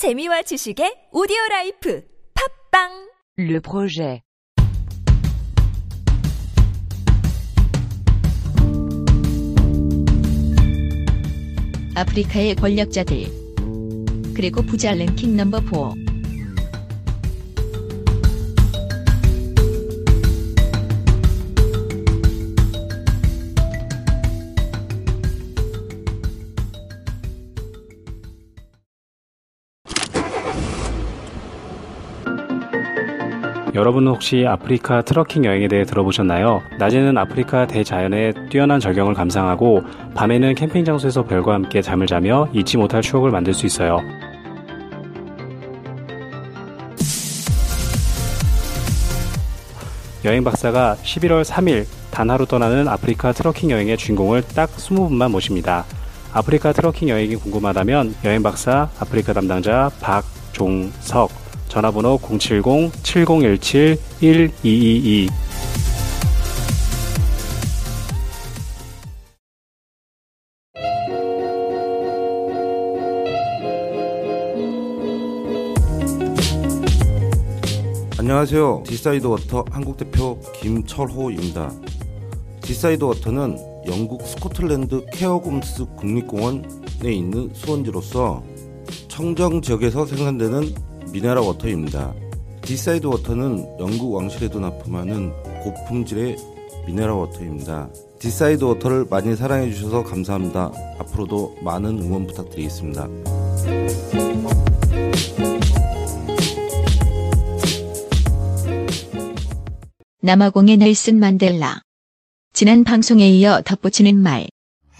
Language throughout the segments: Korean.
재미와 지식의 오디오 라이프 팝빵! Le projet. 아프리카의 권력자들 그리고 부자 랭킹 넘버 4 여러분은 혹시 아프리카 trucking 여행에 대해 들어보셨나요? 낮에는 아프리카 대자연의 뛰어난 절경을 감상하고 밤에는 캠핑 장소에서 별과 함께 잠을 자며 잊지 못할 추억을 만들 수 있어요. 여행 박사가 11월 3일 단 하루 떠나는 아프리카 trucking 여행의 주인공을 딱 20분만 모십니다. 아프리카 trucking 여행이 궁금하다면 여행 박사 아프리카 담당자 박종석 전화번호 070-7017-1222 안녕하세요. 디사이드 워터 한국 대표 김철호입니다. 디사이드 워터는 영국 스코틀랜드 케언곰스 국립공원에 있는 수원지로서 청정 지역에서 생산되는 미네랄 워터입니다. 디사이드 워터는 영국 왕실에도 납품하는 고품질의 미네랄 워터입니다. 디사이드 워터를 많이 사랑해 주셔서 감사합니다. 앞으로도 많은 응원 부탁드리겠습니다. 남아공의 넬슨 만델라 지난 방송에 이어 덧붙이는 말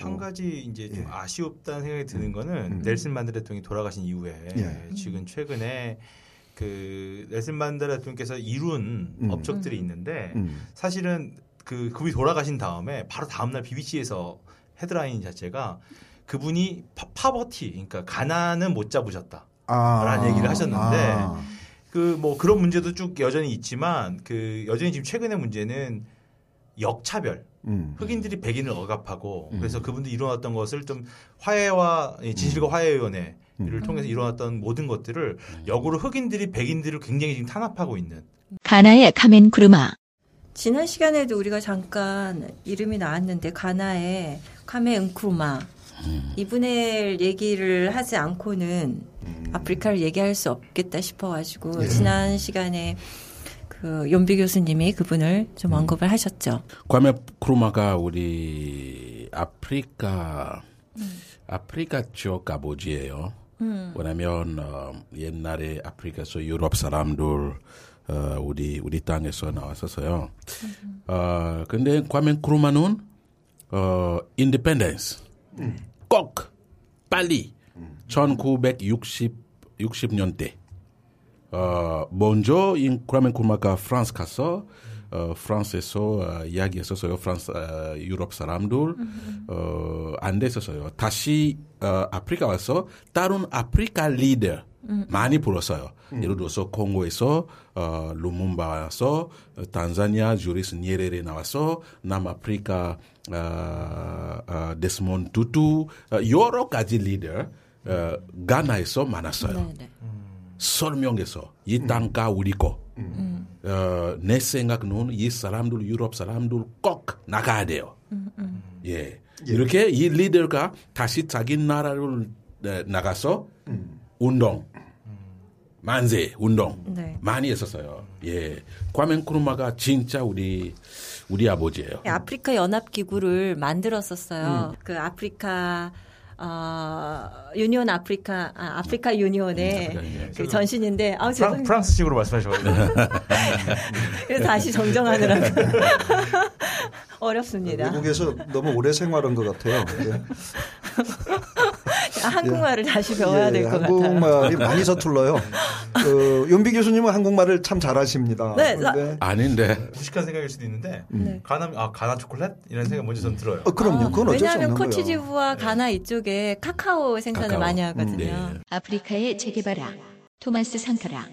한 가지 이제 좀 예. 아쉬웠다는 생각이 드는 거는 음. 넬슨 만델라 대통령이 돌아가신 이후에 예. 지금 최근에 그 넬슨 만델라 대통령께서 이룬 음. 업적들이 있는데 음. 사실은 그 그분이 돌아가신 다음에 바로 다음 날 BBC에서 헤드라인 자체가 그분이 파, 버티 그러니까 가난은 못 잡으셨다. 아. 라는 얘기를 하셨는데 아. 그뭐 그런 문제도 쭉 여전히 있지만 그 여전히 지금 최근의 문제는 역차별. 음. 흑인들이 백인을 억압하고 음. 그래서 그분들이 일어났던 것을 좀 화해와 이 진실과 화해위원회를 음. 통해서 일어났던 모든 것들을 역으로 흑인들이 백인들을 굉장히 지금 탄압하고 있는 가나의 카멘 쿠르마 지난 시간에도 우리가 잠깐 이름이 나왔는데 가나의 카메 은크루마 이분의 얘기를 하지 않고는 아프리카를 얘기할 수 없겠다 싶어가지고 예. 지난 시간에 그 연비 교수님이 그분을 좀 언급을 하셨죠. 콰메 은크루마가 우리 아프리카 아프리카 쪽 아버지예요. 왜냐면 어, 옛날에 아프리카에서 유럽 사람들 어, 우리 우리 땅에서 나왔었어요. 어, 근데 콰메 은크루마는 어, independence 꼭 빨리 1960 60년대 어, 먼저 인 크라멘 쿠마가 프랑스 가서 어, 프랑스에서 어, 이야기했었어요. 프랑스 어, 유럽 사람들 어, 안 됐었어요. 다시 어, 아프리카 와서 다른 아프리카 리더 많이 불렀어요. 예를 들어서 콩고에서 어, 루문바 와서 어, 탄자니아 주리스 니에레레 나와서 남아프리카 어, 어, 데스몬 투투 어, 여러 가지 리더 어, 가나에서 많았어요. 네. 설명해서 이 땅가 우리 거. 어, 내 생각은 이 사람들 유럽 사람들 꼭 나가야 돼요. 예. 이렇게 이 리더가 다시 자기 나라를 에, 나가서 운동, 만세 운동 네. 많이 했었어요. 예. 과멘 크루마가 진짜 우리 우리 아버지예요. 아프리카 연합 기구를 만들었었어요. 그 아프리카 어, 유니온 아프리카 아, 아프리카 유니온의 유니온. 그 전신인데 아 프랑, 죄송해요. 프랑스식으로 말씀하셔가지고 그래서 다시 정정하느라고 어렵습니다. 미국에서 너무 오래 생활한 것 같아요. 예. 아, 한국말을 다시 배워야 예, 될것 같아요. 한국말이 많이 서툴러요. 그, 윤비 교수님은 한국말을 참 잘하십니다. 네, 근데- 아닌데 무식한 생각일 수도 있는데 네. 가나 아 가나 초콜릿 이런 생각 먼저 전 들어요. 어, 그럼요. 그건 어쩔 수 왜냐하면 없는 거예요. 코치지부와 가나 이쪽에 카카오 생산을 카카오. 많이 하거든요. 네. 아프리카의 체게바라 토마스 상카라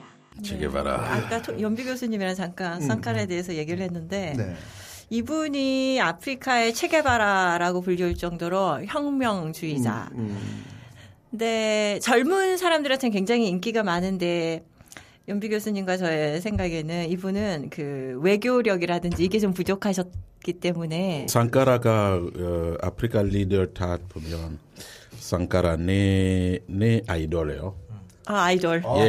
체게바라. 아까 토- 연비 교수님이랑 잠깐 상카라에 대해서 얘기를 했는데 네. 이분이 아프리카의 체게바라라고 불릴 정도로 혁명주의자. 음, 근데 젊은 사람들한테는 굉장히 인기가 많은데 연비 교수님과 저의 생각에는 이분은 그 외교력이라든지 이게 좀 부족하셨기 때문에 상카라가 어, 아프리카 리더 다 보면 상카라 내, 내 아이돌이에요. 아 아이돌 예.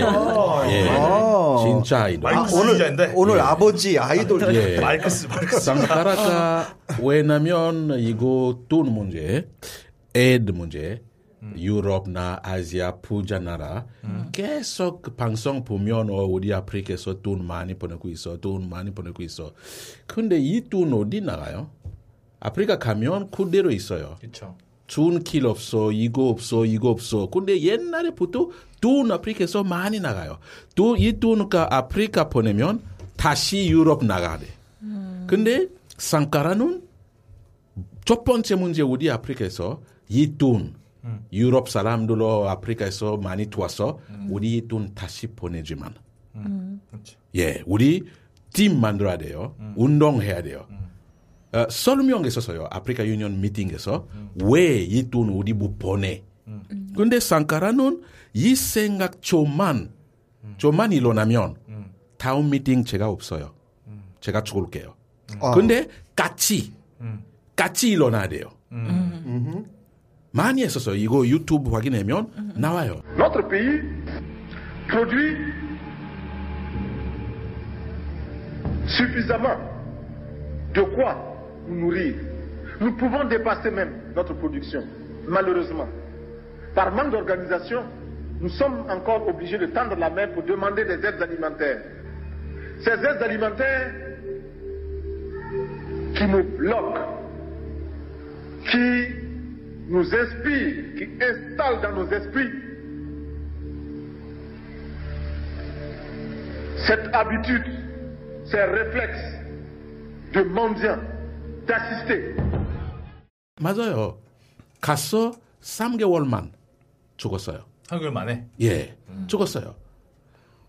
예. 아. 진짜 아이돌. 마이크스 주자인데. 오늘 예. 아버지 아이돌. 예. 마르크스 마르크스. 상카라가 왜냐면 이거 돈 문제, 에드 문제, 유럽나 아시아 부자 나라 계속 그 방송 보면 어, 우리 아프리카에서 돈 많이 보내고 있어, 돈 많이 보내고 있어. 근데 이 돈 어디 나가요? 아프리카 가면 그대로 있어요. 그렇죠. 좋은 길 없어, 이거 없어, 이거 없어. 근데 옛날에부터 돈 아프리카에서 많이 나가요. 또 이 돈가 아프리카 보내면 다시 유럽 나가야 돼. 근데 상카라는 첫 번째 문제 우리 아프리카에서 이 돈 유럽 사람들 아프리카에서 많이 도와서 우리 이돈 다시 보내지만 그렇죠. 예, 우리 팀 만들어야 돼요. 운동해야 돼요. 어, 설명했었어요. 아프리카 유니언 미팅에서 왜 이 돈 우리 못 보내. 근데 상카라는 이 생각 좀만 좀만 일어나면 다음 미팅 제가 없어요. 제가 죽을게요. 아. 근데 같이 같이 일어나야 돼요. notre pays produit suffisamment de quoi nous nourrir. Nous pouvons dépasser même notre production malheureusement. Par manque d'organisation nous sommes encore obligés de tendre la main pour demander des aides alimentaires. Ces aides alimentaires qui nous bloquent qui nous inspirent, qui installent dans nos esprits cette habitude, ces réflexes de mendiant, d'assister. 맞아요. 가서 3개월만 죽었어요. 한글 만에. 예, 죽었어요.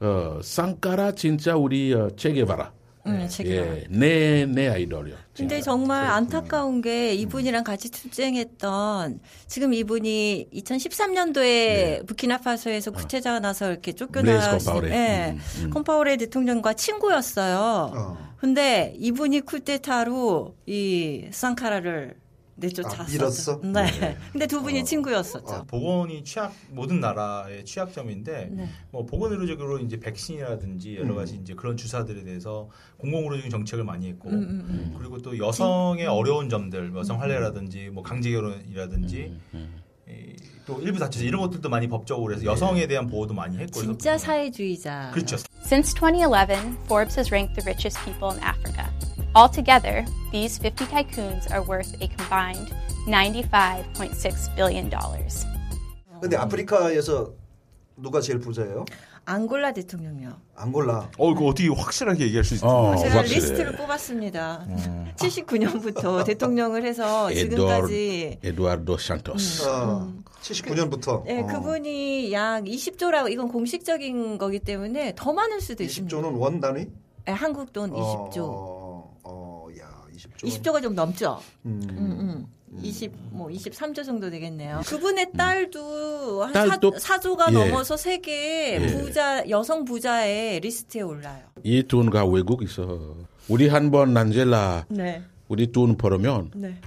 어, 상카라 진짜 우리 어, 체게바라. 음, 체계바. 예, 내, 내 아이돌이요. 근데 진짜. 정말 안타까운 게 이분이랑 같이 투쟁했던 지금 이분이 2013년도에 부키나파소에서 구체자가 나서 이렇게 쫓겨나신. 예, 음, 음. 컴파오레 대통령과 친구였어요. 어. 근데 이분이 쿠데타로 이 상카라를 내쫓았어. 아, 밀었어? 네. 근데 두 분이 친구였었죠. 아, 보건이 취약 모든 나라의 취약점인데 네. 뭐 보건 의료적으로 이제 백신이라든지 여러 가지 이제 그런 주사들에 대해서 공공 의료적인 정책을 많이 했고 음, 음, 음. 그리고 또 여성의 어려운 점들 여성 할례라든지 뭐 강제 결혼이라든지 음, 이, 또 일부 다처제 이런 것들도 많이 법적으로 해서 여성에 대한 보호도 많이 했고 진짜 사회주의자. 그렇죠. Since 2011, Forbes has ranked the richest people in Africa. Altogether, these 50 tycoons are worth a combined $95.6 billion. 근데 아프리카에서 누가 제일 부자예요? 앙골라 대통령이요. 앙골라. 어 이거 어떻게 확실하게 얘기할 수 있어요? 어, 제가 확실해. 리스트를 뽑았습니다. 79년부터 대통령을 해서 지금까지 에두아르도 산토스. 어, 79년부터. 네, 그분이 약 20조라고 이건 공식적인 거기 때문에 더 많을 수도 있습니다. 20조는 원 단위? 네, 한국 돈 20조. 어, 어, 야, 20조. 20조가 좀 넘죠. 음. 음, 음. 20, 뭐 23조 정도 되겠네요. 그분의 딸도 한 딸도- 사, 4조가 예. 넘어서 세계 예. 부자 여성 부자의 리스트에 올라요. 이 돈가 외국 있어. 우리 한번 난젤라 네. 우리 돈 벌으면 네.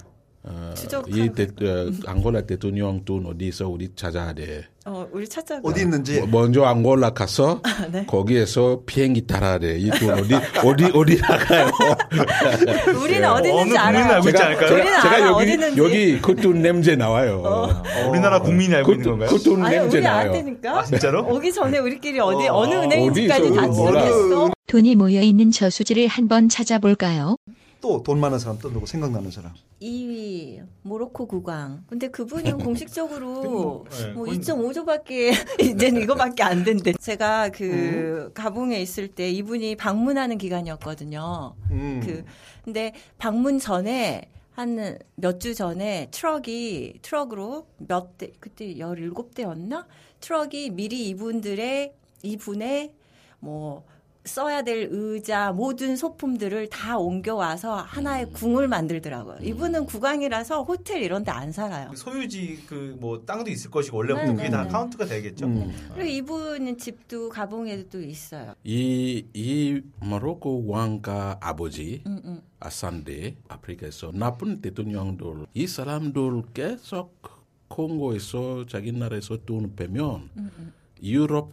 어, 추적하고 이 대, 어, 앙골라 대통령 돈 어디서 우리 찾아야 돼. 어, 우리 찾자고. 어디 있는지. 뭐- 먼저 앙골라 가서 네. 거기에서 비행기 타야 돼. 이 돈 어디 어디 어디 나가요? 우리는 어디 있는지 어느 알아요. 알고 있지 않을까요? 우리는 제가 알아, 여기 어디. 여기 그 돈 냄새 나와요. 어, 우리나라 국민이 알고 있는 건가요? 그돈 아니 냄새 우리 나요. 안 되니까. 아, 진짜로? 오기 전에 우리끼리 어디 어, 어, 느 은행인지까지 다. 모르겠어. 돈이 모여 있는 저수지를 한번 찾아볼까요? 또 돈 많은 사람 또 누구 생각나는 사람. 2위 모로코 국왕. 근데 그분은 공식적으로 네, 뭐 거의- 2.5조밖에 이제는 이거밖에 안 된대. 제가 그 가봉에 있을 때 이분이 방문하는 기간이었거든요. 음. 그 근데 방문 전에 한 몇 주 전에 트럭이 트럭으로 몇 대 그때 17대였나? 트럭이 미리 이분들의 이분의 뭐 써야 될 의자 모든 소품들을 다 옮겨와서 하나의 궁을 만들더라고요. 이분은 국왕이라서 호텔 이런 데 안 살아요. 소유지 그 뭐 땅도 있을 것이고 원래부터 네, 그게 네, 다 네. 카운트가 되겠죠. 음. 그리고 이분은 집도 가봉에도 있어요. 이, 이 모로코 왕가 아버지 음, 음. 아산데 아프리카에서 나쁜 대통령들 이 사람들 계속 콩고에서 자기 나라에서 돈 빼면 음, 유럽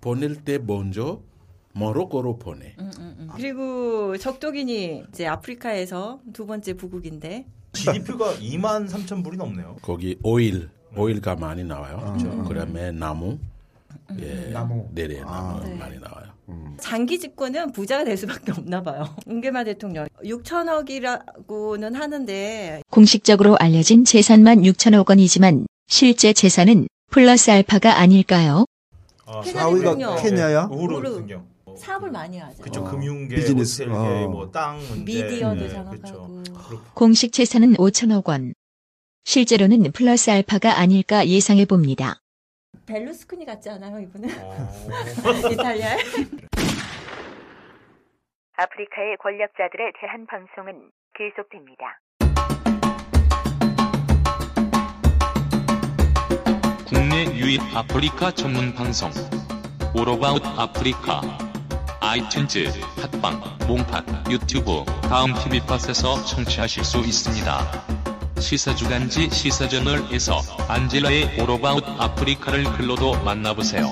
보낼 때 먼저 모로코로 보내. 음, 음, 음. 그리고 적도기니 이제 아프리카에서 두 번째 부국인데 GDP가 2만 3천 불이 넘네요. 거기 오일 오일가 많이 나와요. 음. 그다음에 나무 예, 나무. 네네 나무 네. 많이 나와요. 장기 집권은 부자가 될 수밖에 없나 봐요. 웅게마 대통령 6천억이라고는 하는데 공식적으로 알려진 재산만 6천억 원이지만 실제 재산은 플러스 알파가 아닐까요? 아, 케냐 4위가 대통령. 케냐야? 우후루 우후루. 대통령. 어, 사업을 많이 하죠. 그쪽 금융계, 비즈니스. 호텔계, 어. 뭐땅 문제, 미디어도 네, 장악하고. 그렇죠. 공식 재산은 5천억 원. 실제로는 플러스 알파가 아닐까 예상해 봅니다. 벨루스코니 같지 않아요, 이분은? 어. 이탈리아에? 아프리카의 권력자들에 대한 방송은 계속됩니다. 국내 유일 아프리카 전문 방송 All About 아프리카 아이튠즈, 팟빵, 몽팟, 유튜브, 다음 TV팟에서 청취하실 수 있습니다. 시사주간지 시사저널에서 안젤라의 오로바웃 아프리카를 글로도 만나보세요.